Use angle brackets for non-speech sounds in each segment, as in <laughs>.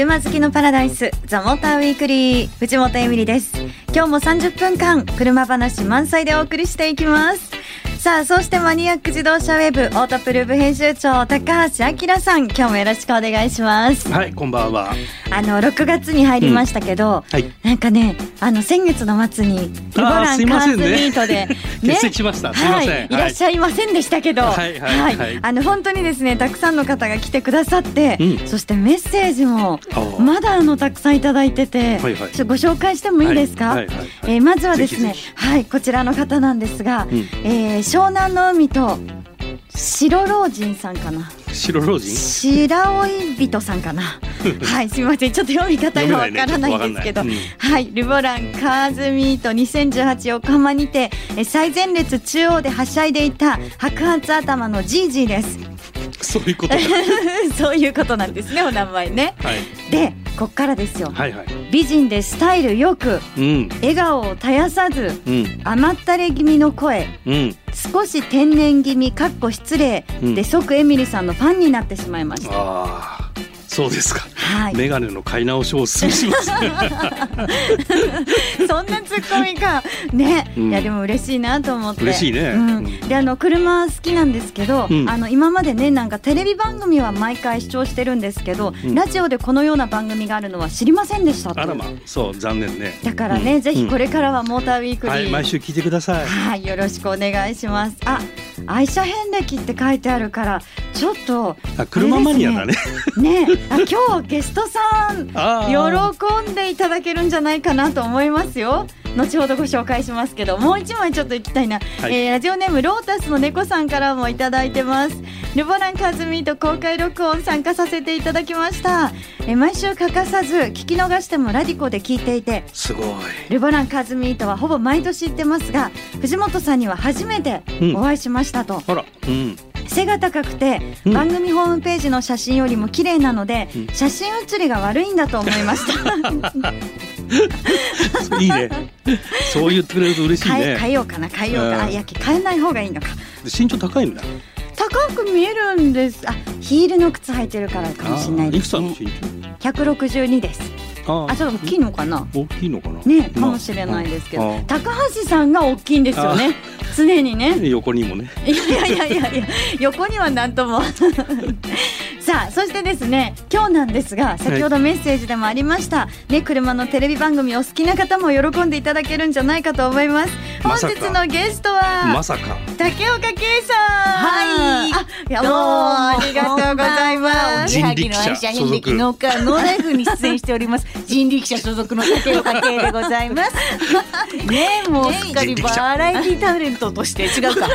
車好きのパラダイスザモーターウィークリー藤本エミリです。今日も30分間車話満載でお送りしていきます。さあそしてマニアック自動車ウェブオートプルーブ編集長高橋明さん今日もよろしくお願いします。はいこんばんは。あの6月に入りましたけど、うんはい、なんかねあの先月の末にリボランカーズミートで、<laughs> ね、欠席しました。すいません、はい、い。らっしゃいませんでしたけど、はい、はいはい、あの本当にですねたくさんの方が来てくださって、うん、そしてメッセージもまだあのたくさんいただいてて、はいはい、ご紹介してもいいですか、はいはいはい、えー、まずはですねはいこちらの方なんですが、うん、えー、湘南の海と白老人さんかな。白老人？白老人さんかな。<laughs> はいすみません。ちょっと読み方がわからないんですけど、ね。うん、はいルボランカーズミート2018横浜にて最前列中央ではしゃいでいた白髪頭のジージーです。そういうこと <laughs> そういうことなんですねお名前ね、はい、でこっからですよ、はいはい、美人でスタイルよく、うん、笑顔を絶やさず、うん、甘ったれ気味の声、うん、少し天然気味かっこ失礼、で即エミリさんのファンになってしまいました。そうですか。はい。メガネの買い直しをお勧めします。<laughs> そんなツッコミか。ね、うん、いやでも嬉しいなと思って。嬉しいね。うん、であの車好きなんですけど、うん、あの今までねなんかテレビ番組は毎回視聴してるんですけど、ラジオでこのような番組があるのは知りませんでしたあらまそう残念ね。だからね、ぜひこれからはモーターウィークリー、はい、毎週聞いてください。はいよろしくお願いします。あ愛車遍歴って書いてあるからちょっと、あ車マニアだね。ね <laughs> あ今日ゲストさん喜んでいただけるんじゃないかなと思いますよ。後ほどご紹介しますけどもう一枚ちょっといきたいな、はい、えー、ラジオネームロータスの猫さんからもいただいてます。ルボランカズミーと公開録音参加させていただきました、えー、毎週欠かさず聞き逃してもラディコで聞いていて。すごい。ルボランカズミーとはほぼ毎年行ってますが藤本さんには初めてお会いしましたと、うん、あら。うん背が高くて、番組ホームページの写真よりも綺麗なので、写真写りが悪いんだと思いました。<laughs> いいね。そう言ってくれると嬉しいね。変えようかな変えようか、あいや変えない方がいいのか。身長高いんだ。高く見えるんです。あヒールの靴履いてるからかもしれないですね。百六十二ですああちょっと大きいのかな？大きいのかな？ねかもしれないですけど、高橋さんが大きいんですよね。常にね横にもね。いやいやいやいや横にはなんともさあそしてですね今日なんですが先ほどメッセージでもありました、はい、ね車のテレビ番組お好きな方も喜んでいただけるんじゃないかと思います。本日のゲストはまさか。竹岡圭さん。はい。あいやもうありがとうございます。人力車。所属のかノーライフに出演しております。<laughs> 人力車所属の竹岡圭でございます。<laughs> ねもうすっかりバラエティタレントとして違うか <laughs>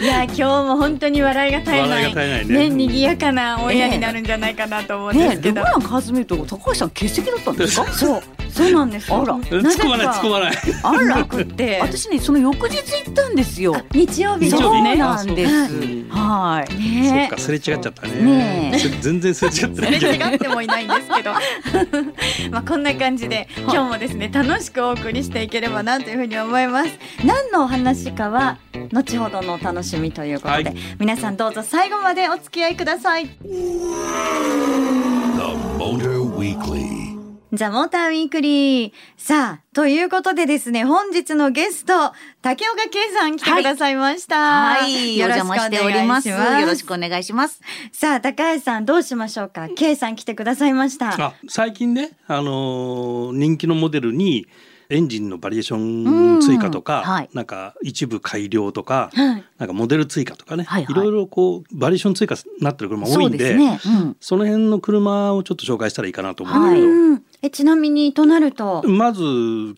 いや今日も本当に笑いが絶えないね。ね賑やかなオンエアになるんじゃないかなと思うんですけど、ね、ルカズメと高橋さん欠席だったんですか？そうそうなんですあら。突っ込まない突っ込まない。あらくって。<laughs> 私ねその翌日行ったんですよ。日曜日そうなんです。はい。ねそっかすれ違っちゃったね。全然すれ違ってない。すれ違ってもいないんですけど。<laughs> まあこんな感じで今日もですね楽しくお送りしていければなというふうに思います。何のお話かは後ほどのお楽しみということで、皆さんどうぞ最後までお付き合いください。ザ・モーターウィークリー。さあ、ということでですね、本日のゲスト、竹岡圭さん来てくださいました。はい。はい、よろしくお願いします。よろしくお願いします。さあ、高橋さんどうしましょうか？圭さん来てくださいました。あ、最近ね、あのー、人気のモデルに、エンジンのバリエーション追加とか、はい、なんか一部改良とか、はい、なんかモデル追加とかね、はいはい、いろいろこうバリエーション追加なってる車多いんで、ねうん、その辺の車をちょっと紹介したらいいかなと思うんだけど、はい、えちなみにとなるとまず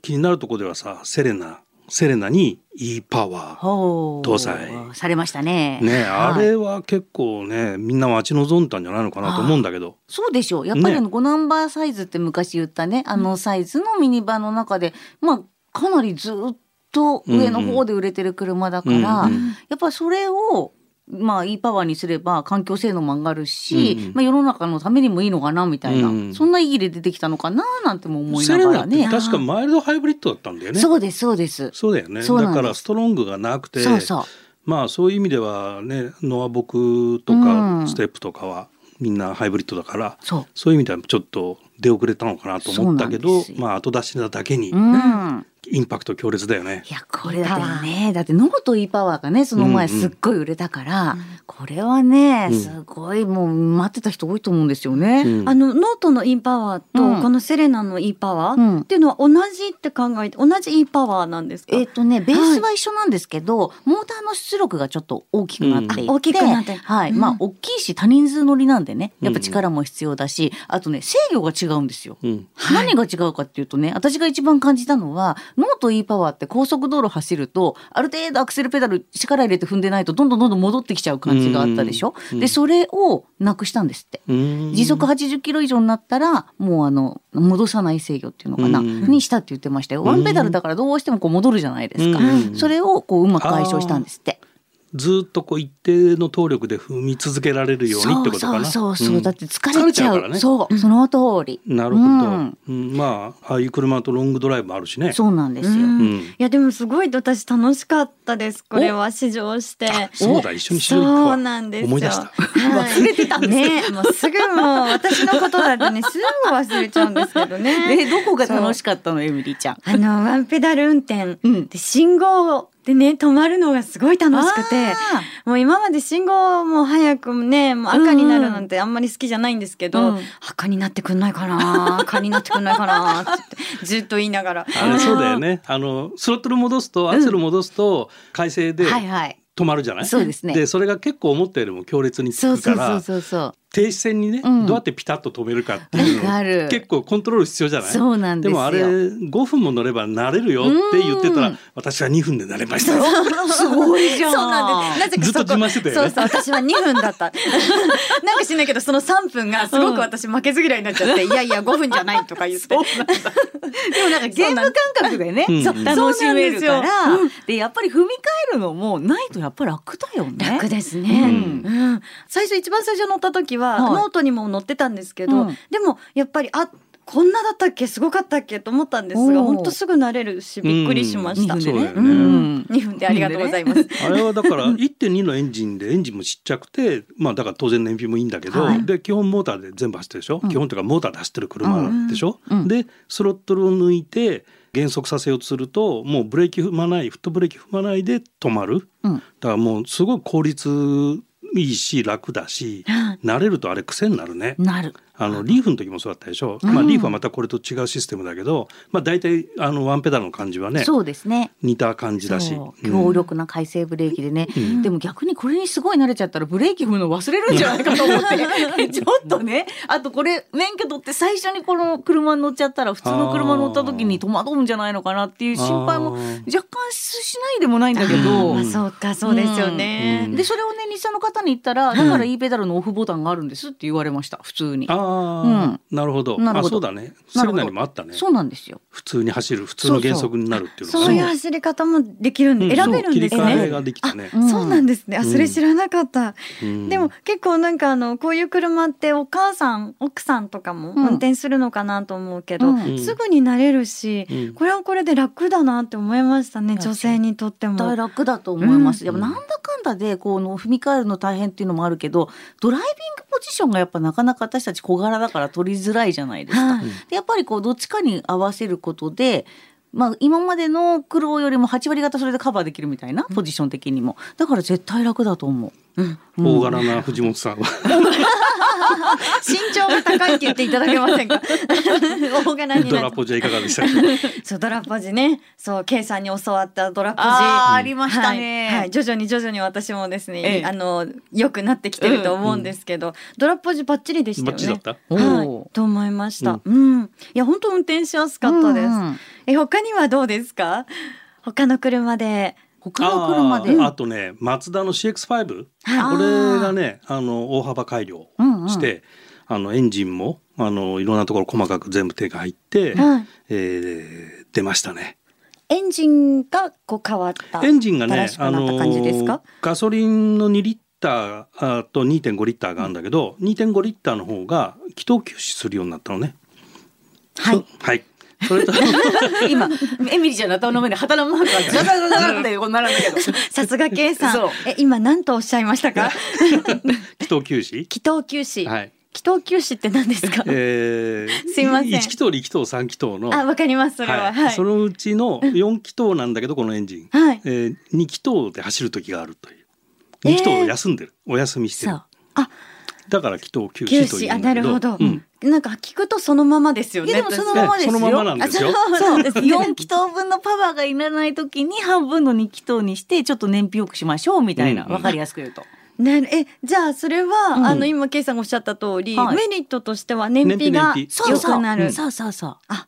気になるところではさセレナセレナに e パワー搭載されましたね。ね、あれは結構ね、みんな待ち望んだんじゃないのかなと思うんだけど。そうでしょう。やっぱりあの5ナンバーサイズって昔言ったね、あのサイズのミニバンの中で、まあかなりずっと上の方で売れてる車だから、やっぱそれをまあ、いいパワーにすれば環境性能も上がるし、うん。まあ、世の中のためにもいいのかなみたいな、うん、そんな意義で出てきたのかななんても思いながらね。確かマイルドハイブリッドだったんだよね。そうですそうです。そうだよね。だからストロングがなくてまあそういう意味ではねノアボクとかステップとかはみんなハイブリッドだからそう。いう意味ではちょっと出遅れたのかなと思ったけどまあ後出しなだけに、うん、インパクト強烈だよね。いやこれだってねだってノート E パワーがねその前すっごい売れたから、うん。うん、これはねすごいもう待ってた人多いと思うんですよね。うん、あのノートの E パワーとこのセレナの E パワーっていうのは同じって考えて同じ E パワーなんですか？えっ、ー、とねベースは一緒なんですけど、はい、モーターの出力がちょっと大きくなっていて、大きくなって。はい、まあ大きいし多人数乗りなんでね。やっぱ力も必要だし、あとね制御が違うんですよ。何が違うかっていうとね私が一番感じたのはノート E パワーって高速道路走るとある程度アクセルペダル力入れて踏んでないとどんどんどんどん戻ってきちゃう感じがあったでしょ？でそれをなくしたんですって。時速80キロ以上になったらもうあの戻さない制御っていうのかな？にしたって言ってましたよ。ワンペダルだからどうしてもこう戻るじゃないですか。それをこううまく解消したんですって。ずっとこう一定の動力で踏み続けられるようにってことかな。そうそうそう、うん、だって疲れちゃう。ゃうからね。そう、その通り。なるほど。うんうん、まあああいう車とロングドライブもあるしね。そうなんですよ。いやでもすごい私楽しかったです。これは試乗して。そうだ一緒に試乗そうなんです思い出した。忘れてたね。もうすぐもう私のことだとねすぐ忘れちゃうんですけどね。<laughs> えどこが楽しかったのエミリーちゃん？あのワンペダル運転、で信号でね止まるのがすごい楽しくてもう今まで信号も早くねもう赤になるなんてあんまり好きじゃないんですけど、うん、赤になってくんないかな <laughs> 赤になってくんないかなってずっと言いながら。あれそうだよね。あのスロットル戻すとアクセル戻すと改正で、はいはい。止まるじゃない？そうですね。でそれが結構思ったよりも強烈につくから停止線にね、うん、どうやってピタッと止めるかっていうの <laughs> 結構コントロール必要じゃない？そうなんでもあれ5分も乗れば慣れるよって言ってたら私は2分で慣れました <laughs> すごいじゃん。そうなんでなぜかずっと自慢してたよ、ね、そうそう私は2分だった。<laughs> なんかしないけどその3分がすごく私負けず嫌いになっちゃって、うん、いやいや5分じゃないとか言って。でもなんかゲーム感覚でね楽しめるからでやっぱり踏み替えるのもないとやっぱり楽だよね。楽ですね、うん。うん、最初一番最初乗った時は、ノートにも載ってたんですけど、うん、でもやっぱりあこんなだったっけ？すごかったっけ？と思ったんですが本当すぐ慣れるしびっくりしました、うん、そうだよね、うん、2分でありがとうございます、あれはだから1.2のエンジンでエンジンもちっちゃくてまあだから当然燃費もいいんだけど、はい、で基本モーターで全部走ってるでしょ、うん、基本というかモーターで走ってる車でしょ、うん、でスロットルを抜いて減速させようとするともうブレーキ踏まないフットブレーキ踏まないで止まる、だからもうすごい効率いいし楽だし、慣れるとあれ癖になるね。なる。あのリーフの時もそうだったでしょ、うん、まあ、リーフはまたこれと違うシステムだけど、まあ、大体あのワンペダルの感じはねそうですね。似た感じだし。強力な回生ブレーキでね、うん、でも逆にこれにすごい慣れちゃったらブレーキ踏むの忘れるんじゃないかと思って。<laughs> ちょっとね。あとこれ免許取って最初にこの車に乗っちゃったら普通の車乗った時に戸惑うんじゃないのかなっていう心配も若干しないでもないんだけど。あそうかそうですよね、うん、でそれをね日産の方に言ったらだから E ペダルのオフボタンがあるんですって言われました。普通に。ああ、なるほど。なるほど。そうだね。セレナにもあったね。そうなんですよ。普通に走る普通の減速になるっていうそういう走り方もできるんで、選べるんですね。ができたね。そうなんですね。あ、それ知らなかった。でも結構なんかあのこういう車ってお母さん奥さんとかも運転するのかなと思うけど、すぐになれるし、これはこれで楽だなって思いましたね。女性にとっても。大楽だと思います。でもなんだかんだでこの踏み替えるの大変っていうのもあるけど、ドライビングポジションがやっぱなかなか私たち小柄だから取りづらいじゃないですか。はい、でやっぱりこうどっちかに合わせることでまあ、今までの苦労よりも8割方それでカバーできるみたいなポジション的にも。だから絶対楽だと思う。うん、大柄な藤本さんは <laughs> 身長が高いって言っていただけませんか？<laughs> 大柄にドラポジはいかがでした？<laughs> そうドラポジね。そう K さんに教わったドラポジ。あありましたね、はい、はい、徐々に徐々に私もですね、ええ、あの良くなってきてると思うんですけど、うん、ドラポジバッチリでしたよね。はい、と思いました、うん、うん、いや本当運転しやすかったです、うんうん、え他にはどうですか？他の車で他の車で。あとねマツダの CX5 これがねあの大幅改良して、うん。うん、あのエンジンもあのいろんなところ細かく全部手が入って、うん、えー、出ましたね。エンジンがこう変わった。エンジンがねあのガソリンの2リッターと2.5リッターがあるんだけど、うん、2.5リッターの方が気筒吸収するようになったのね。はい、はい、それと <laughs> 今エミリちゃんの頭の上に旗のマークがザザザザってこう並んだけど <laughs> さすが K さんえ今何とおっしゃいましたか？<laughs> 気筒休止？気筒休止はい気筒休止って何ですか？えー、すいません。一気筒、二気筒、三気筒の。あ、わかります。それは、はい、そのうちの四気筒なんだけど、このエンジン。はい。えー、二気筒で走る時があるという。二気筒を休んでる、お休みしてる。あ。だから気筒休止というあ、なるほど。うん。なんか聞くとそのままですよね。でもそのままですよ。そのままなんですよ。そうです。四気筒分のパワーがいらない時に半分の二気筒にしてちょっと燃費よくしましょうみたいなわ、かりやすく言うと。なえじゃあそれは、うん、あの今ケイさんがおっしゃった通り、はい、メリットとしては燃費が良くなる。そうそうそう。あ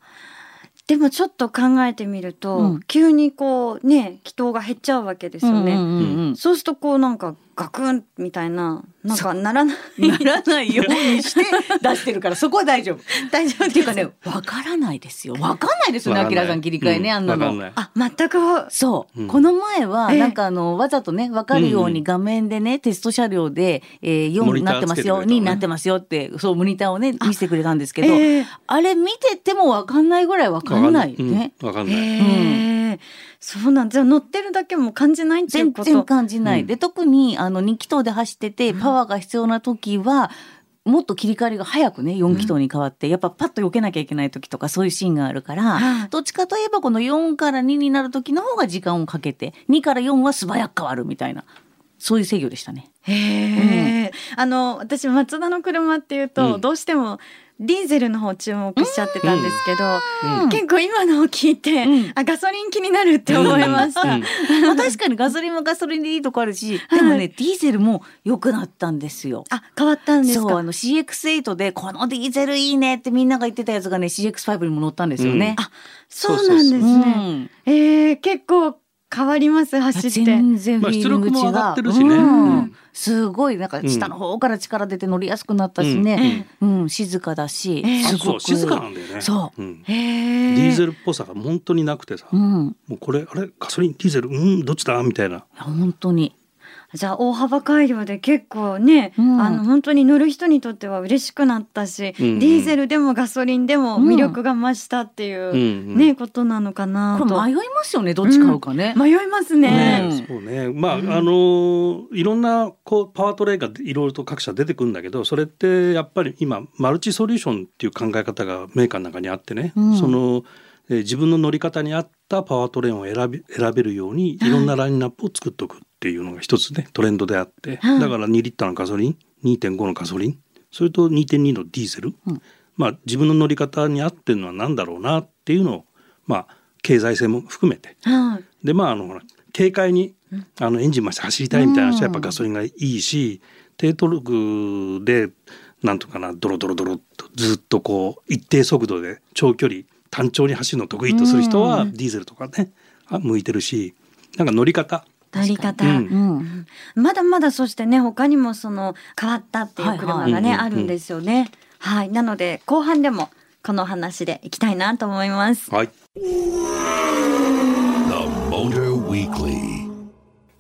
でもちょっと考えてみると、うん、急にこうね気筒が減っちゃうわけですよね。うんうんうん、そうするとこうなんかガクンみたいななんかならない。ならないようにして <laughs> 出してるからそこは大丈夫。大丈夫っていうかねわからないですよ。わかんない。ですよねあきらさん切り替えね、うん、あんなの。あ全く。そう、うん、この前はなんかあのわざとねわかるように画面でね、テスト車両で、えー、4になってますよ。2になってますよってそうモニターをね見せてくれたんですけどあえ。ー、あれ見ててもわかんないぐらいわかんないね。わかんない、えーそうなんじゃ乗ってるだけも感じない全然感じない、うん、で特にあの2気筒で走っててパワーが必要な時は、もっと切り替わりが早くね4気筒に変わって、うん、やっぱパッと避けなきゃいけない時とかそういうシーンがあるから、どっちかといえばこの4から2になる時の方が時間をかけて2から4は素早く変わるみたいなそういう制御でしたね。へえ、うん、あの私マツダの車っていうと、うん、どうしてもディーゼルの方注目しちゃってたんですけど、うん、結構今のを聞いて、うん、あガソリン気になるって思いました、まあ、確かにガソリンもガソリンでいいとこあるしでもね、はい、ディーゼルも良くなったんですよ。あ変わったんですか？あの CX8 でこのディーゼルいいねってみんなが言ってたやつがね CX5 にも乗ったんですよね、あそうなんですね。えー、結構変わります走って。全然フィーリング違う、ね。うん、すごいなんか下の方から力出て乗りやすくなったしね、うん、うん、静かだし、えー、そう静かなんだよね。そう、うん、ディーゼルっぽさが本当になくてさ、うん、もうこれあれ？ガソリンディーゼル？うん？どっちだ？みたいな。本当にじゃあ大幅改良で結構ね、うん、あの本当に乗る人にとっては嬉しくなったし、うんうん、ディーゼルでもガソリンでも魅力が増したっていう、ね、うん。うん、ことなのかなと。迷いますよねどっち買うかね。迷いますね。ねそうね。まあ、あのいろんなこうパワートレイがいろいろと各社出てくるんだけどそれってやっぱり今マルチソリューションっていう考え方がメーカーの中にあってね、そのえ自分の乗り方に合ったパワートレーンを選び選べるようにい。ろんなラインナップを作っておくっていうのが一つねトレンドであって、はい、だから2リッターのガソリン2.5のガソリンそれと2.2のディーゼル、うん、まあ自分の乗り方に合ってるのは何だろうなっていうのをまあ経済性も含めて、はい、でまああの軽快にあのエンジン増して走りたいみたいな人はやっぱガソリンがいいし、低トルクでなんとかなドロドロドロとずっとこう一定速度で長距離単調に走るの得意とする人はディーゼルとかね、向いてるしなんか乗り方乗り方、うん、まだまだそしてね他にもその変わったっていう車がね、あるんですよね。はい。なので後半でもこの話でいきたいなと思います。はい。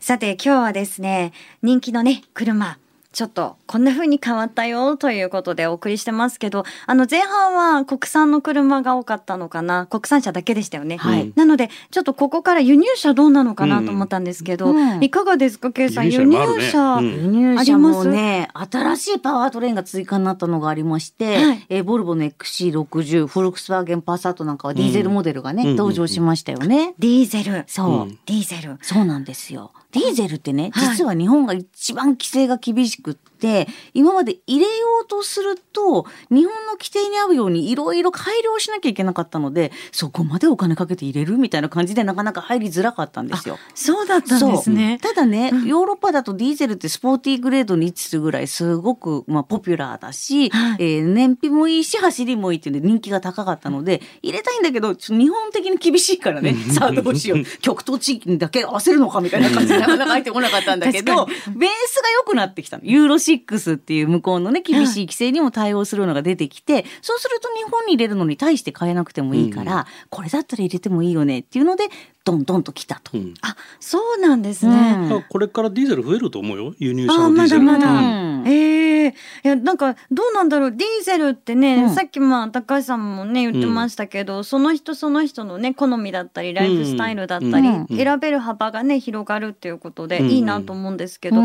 さて今日はですね人気のね車ちょっとこんな風に変わったよということでお送りしてますけどあの前半は国産の車が多かったのかな？国産車だけでしたよね、はい、なのでちょっとここから輸入車どうなのかなと思ったんですけど、うん、いかがですか？ケイさん輸入車、うん、輸入車もね新しいパワートレーンが追加になったのがありまして、はい、えボルボの XC60 フォルクスワーゲンパーサートなんかはディーゼルモデルがね、うん、登場しましたよね、ディーゼル。そう、ディーゼル。そうなんですよディーゼルってね、実は日本が一番規制が厳しくって、今まで入れようとすると、日本の規定に合うようにいろいろ改良しなきゃいけなかったので、そこまでお金かけて入れるみたいな感じでなかなか入りづらかったんですよ。そうだったんですね。ただね、うん、ヨーロッパだとディーゼルってスポーティーグレードに位置するぐらいすごく、まあ、ポピュラーだし、はい、えー、燃費もいいし、走りもいいっていう人気が高かったので、入れたいんだけど、日本的に厳しいからね、さあどうしよう。極東地域にだけ合わせるのかみたいな感じでなかなか入ってこなかったんだけど、<laughs> ベースが良くなってきたの。ユーロ6っていう向こうのね、厳しい規制にも対応するのが出てきて、そうすると日本に入れるのに対して変えなくてもいいから、うん、これだったら入れてもいいよねっていうので、どんどんときたと。うん、あ、そうなんですね、うん、これからディーゼル増えると思うよ？輸入車のディーゼル。まだまだ。うん、ええー。えいやなんかどうなんだろう？ディーゼルってね、うん、さっきまあ高橋さんもね言ってましたけど、うん、その人その人のね好みだったりライフスタイルだったり、うん、選べる幅がね広がるっていうことでいいなと思うんですけど、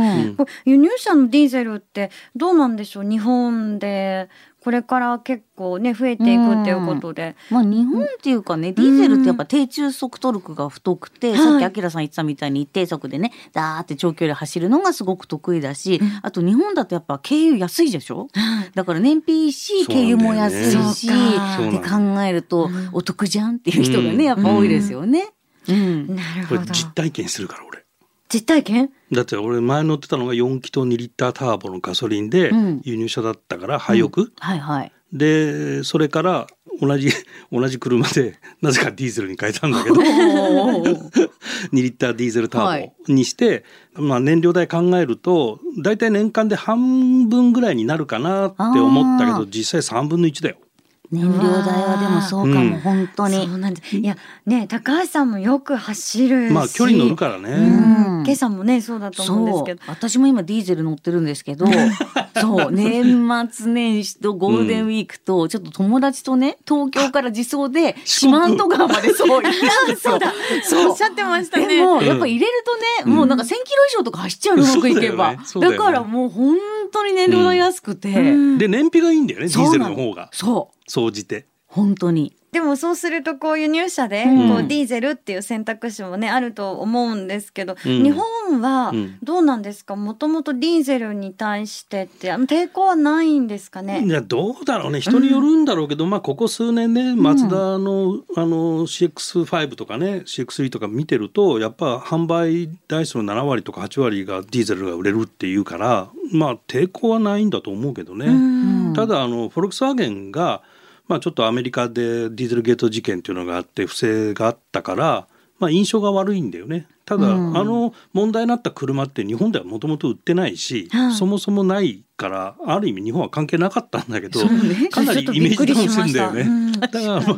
輸入車のディーゼルってどうなんでしょう？日本でこれから結構ね増えていくっていうことで、まあ日本っていうかね、ディーゼルってやっぱ低中速トルクが太くて、さっきあきらさん言ってたみたいに一定速でねダーって長距離走るのがすごく得意だし、あと日本だとやっぱ軽油安いでしょ、だから燃費いいし軽油も安いし、って考えるとお得じゃんっていう人がねやっぱ多いですよね。うん、なるほど。実体験するから俺実体験？だって俺前乗ってたのが4気筒2リッターターボのガソリンで輸入車だったから廃屋、うん、はいはい。でそれから同じ同じ車で <laughs> なぜかディーゼルに変えたんだけど。2 <laughs> リッターディーゼルターボにして、はい、まあ、燃料代考えると大体年間で半分ぐらいになるかなって思ったけど実際3分の1だよ。燃料代はでもそうかも、うん、本当に。そうなんです。いや、ね、高橋さんもよく走るまあ、距離乗るからね。うん。今朝もね、そうだと思うんですけど。私も今ディーゼル乗ってるんですけど、<laughs> そう、年末年始とゴールデンウィークと、ちょっと友達とね、東京から自走で四万十川までそう行ったんですよ。<laughs> そう。おっしゃってましたね。でも、やっぱ入れるとね、もうなんか1000キロ以上とか走っちゃうの、うまくいけば。だからもう本当に燃料代安くて。で、燃費がいいんだよね、ディーゼルの方が。そう。総じて。本当に。でもそうするとこう輸入車でこうディーゼルっていう選択肢もねあると思うんですけど、うん、日本はどうなんですか？もともとディーゼルに対してって抵抗はないんですかね？いやどうだろうね。人によるんだろうけど、うん、まあここ数年ねマツダの,、あの CX5 とかね CX3 とか見てるとやっぱ販売台数の7割とか8割がディーゼルが売れるっていうからまあ抵抗はないんだと思うけどね。ただあのフォルクスワーゲンがまあ、ちょっとアメリカでディーゼルゲート事件っていうのがあって不正があったから、まあ、印象が悪いんだよね。ただ、うん、あの問題になった車って日本ではもともと売ってないし、うん、そもそもないからある意味日本は関係なかったんだけど、ね、かなりイメージダウンするんだよね。うん、だから、まあ、フ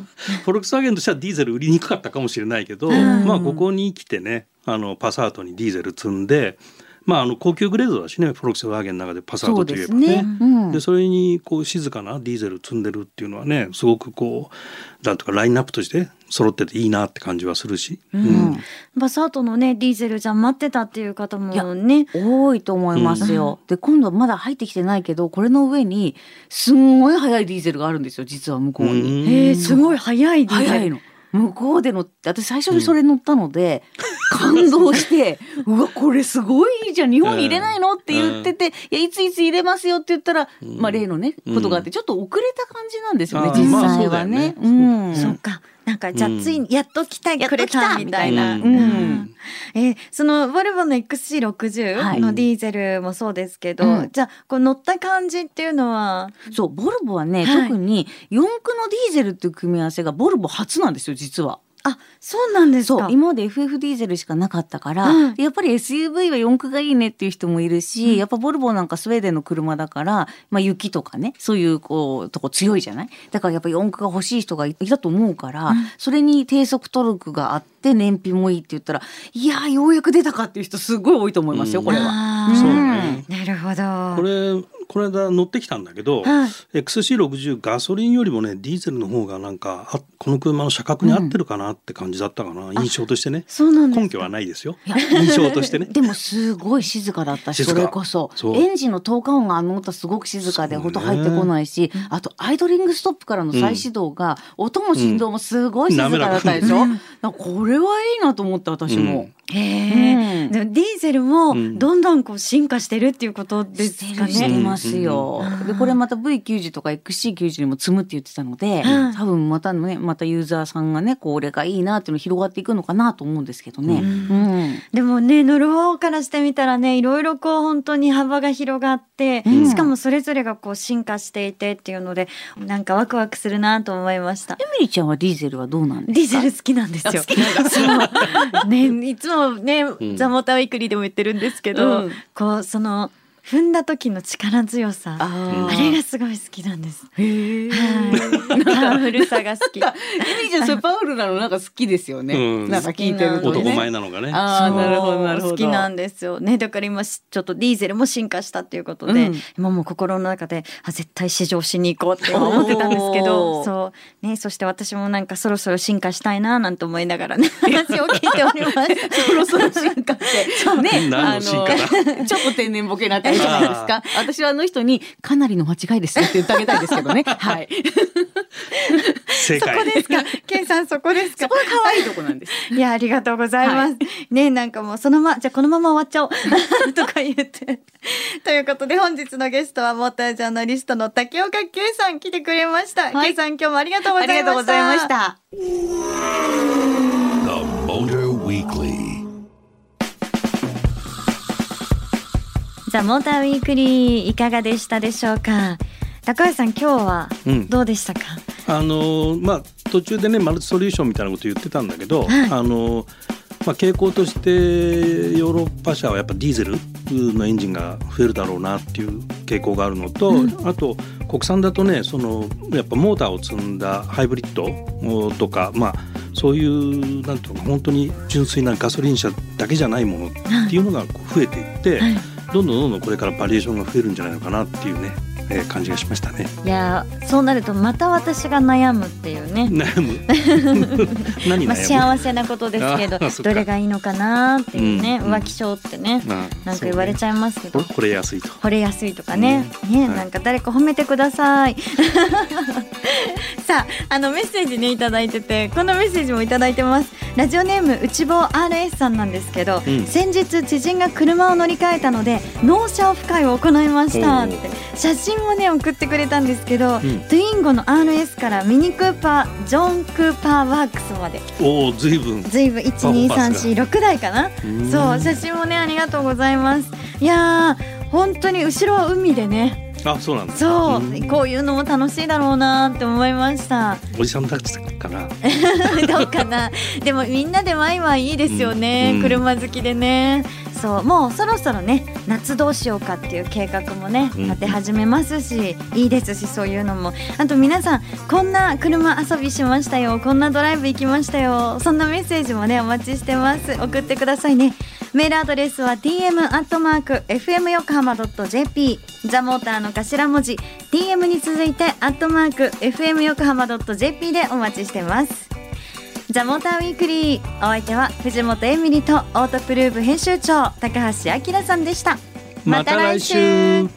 ォルクスワーゲンとしてはディーゼル売りにくかったかもしれないけど、まあここに来てねあのパサートにディーゼル積んでまあ、あの高級グレードだしねフォルクスワーゲンの中でパサートといえばね。そで、ねうん、それにこう静かなディーゼル積んでるっていうのはねすごくこうなんとかラインナップとして揃ってていいなって感じはするし、うん、パサートのねディーゼルじゃ待ってたっていう方もね多いと思いますよ。うん、で今度まだ入ってきてないけどこれの上にすんごい速いディーゼルがあるんですよ実は向こうに。へえすごい速いディーゼル。の向こうでの私最初にそれ乗ったので、<laughs> 感動して「<laughs> うわこれすごいじゃん日本に入れないの?」って言ってて「いやいついつ入れますよ」って言ったら、まあ、例のねことがあってちょっと遅れた感じなんですよね実際はね。うん、そっかなんかじゃあついにやっと来た、くれたみたいな。うん、えー、そのボルボの XC60 のディーゼルもそうですけど、はい、じゃあこう乗った感じっていうのは？そうボルボはね、はい、特に四駆のディーゼルっていう組み合わせがボルボ初なんですよ実は。あそうなんですか。今まで FF ディーゼルしかなかったから、うん、やっぱり SUV は四駆がいいねっていう人もいるし、うん、やっぱボルボなんかスウェーデンの車だから、まあ、雪とかねそういうこうとこ強いじゃない？だからやっぱ四駆が欲しい人がいたと思うから、うん、それに低速トルクがあって燃費もいいって言ったらいやようやく出たかっていう人すごい多いと思いますよ、これは。そうね、なるほど。これこの間乗ってきたんだけど、はい、XC60 ガソリンよりもねディーゼルの方がなんかあこの車の車格に合ってるかなって感じだったかな、うん、印象としてね。そうなん根拠はないですよ。印象としてね。<laughs> でもすごい静かだったしそれこそ。エンジンの投下音があの音すごく静かでほと入ってこないし、ね、あとアイドリングストップからの再始動が、うん、音も振動もすごい静かだったでしょ、うん、<laughs> これはいいなと思って私も。へえ、うん、でもディーゼルもどんどんこう進化してるっていうことですかね。してますよ。でこれまた V90 とか XC90 にも積むって言ってたので、多分またねまたユーザーさんがねこれがいいなっていうの広がっていくのかなと思うんですけどね。うん、でもね乗る方からしてみたらねいろいろこう本当に幅が広がって、うん、しかもそれぞれがこう進化していてっていうのでなんかワクワクするなと思いました。エミリちゃんはディーゼルはどうなんですか？ディーゼル好きなんですよ。ねいつもね、ザモタウィークリーでも言ってるんですけど、こうその踏んだ時の力強さあれがすごい好きなんです。へえ。パワフルさが好き。エミちゃんそれパワフルなのなんか好きですよね。うん、なんか聞いてると、ね、男前なのがね。ああなるほどなるほど。好きなんですよね。だから今ちょっとディーゼルも進化したっていうことで、うん、今もう心の中であ絶対試乗しに行こうって思ってたんですけど、そうねそして私もなんかそろそろ進化したいななんて思いながらね <laughs> 話を聞いております。<laughs> そろそろ進化って。そうね。あのちょっと天然ボケなってるじゃないですか？私はあの人にかなりの間違いですって言ってあげたいですけどね。<laughs> はい。正解。そこですか？ケンさんそこですか？そこが可愛いとこなんです。いやありがとうございます。はい、ねなんかもうそのまじゃこのまま終わっちゃおう <laughs> とか言って。ということで本日のゲストはモータージャーナリストの竹岡圭さん来てくれました。はい、さん今日もありがとうございました。ありがとうございました。ザ・モーターウィークリーいかがでしたでしょうか？高橋さん今日はどうでしたか、うん、あのまあ途中でねマルチソリューションみたいなこと言ってたんだけど、はい、あのまあ、傾向としてヨーロッパ車はやっぱディーゼルのエンジンが増えるだろうなっていう傾向があるのと、うん、あと国産だとねそのやっぱモーターを積んだハイブリッドとかまあそういうなんていうか本当に純粋なガソリン車だけじゃないものっていうのが増えていって、はいどんどんどんどんこれからバリエーションが増えるんじゃないのかなっていうね、えー、感じがしましたね。いやそうなるとまた私が悩むっていうね。悩む？<laughs> 何まあ幸せなことですけどどれがいいのかなっていうね、うん、浮気症ってね、うん、なんか言われちゃいますけど、ね、惚れやすいと。惚れやすいとかね、うん、ね、はい、なんか誰か褒めてください。<laughs> さああのメッセージね頂いててこのメッセージも頂いてます。ラジオネーム内房 RS さんなんですけど、先日知人が車を乗り換えたので納車オフ会を行いましたって。写真もね送ってくれたんですけど、うん、トゥインゴの RS からミニクーパージョン・クーパーワークスまで。おおずいぶんずいぶん12346台かな？そう写真もねありがとうございます。いやー本当に後ろは海でね。あそうなんそう、うこういうのも楽しいだろうなって思いました。おじさんたちかな？<laughs> どうかな？でもみんなでワイワイいいですよね、うん、車好きでね。そうもうそろそろね夏どうしようかっていう計画もね立て始めますし、うん、いいですしそういうのも。あと皆さんこんな車遊びしましたよ。こんなドライブ行きましたよ。そんなメッセージもねお待ちしてます。送ってくださいね。メールアドレスは tm アットマーク fm 横浜 .jp ザモーターの頭文字。Tm に続いてアットマーク fm 横浜 .jp でお待ちしてますザモーターウィークリー。お相手は藤本エミリとオートプルーブ編集長高橋明さんでした。また来週。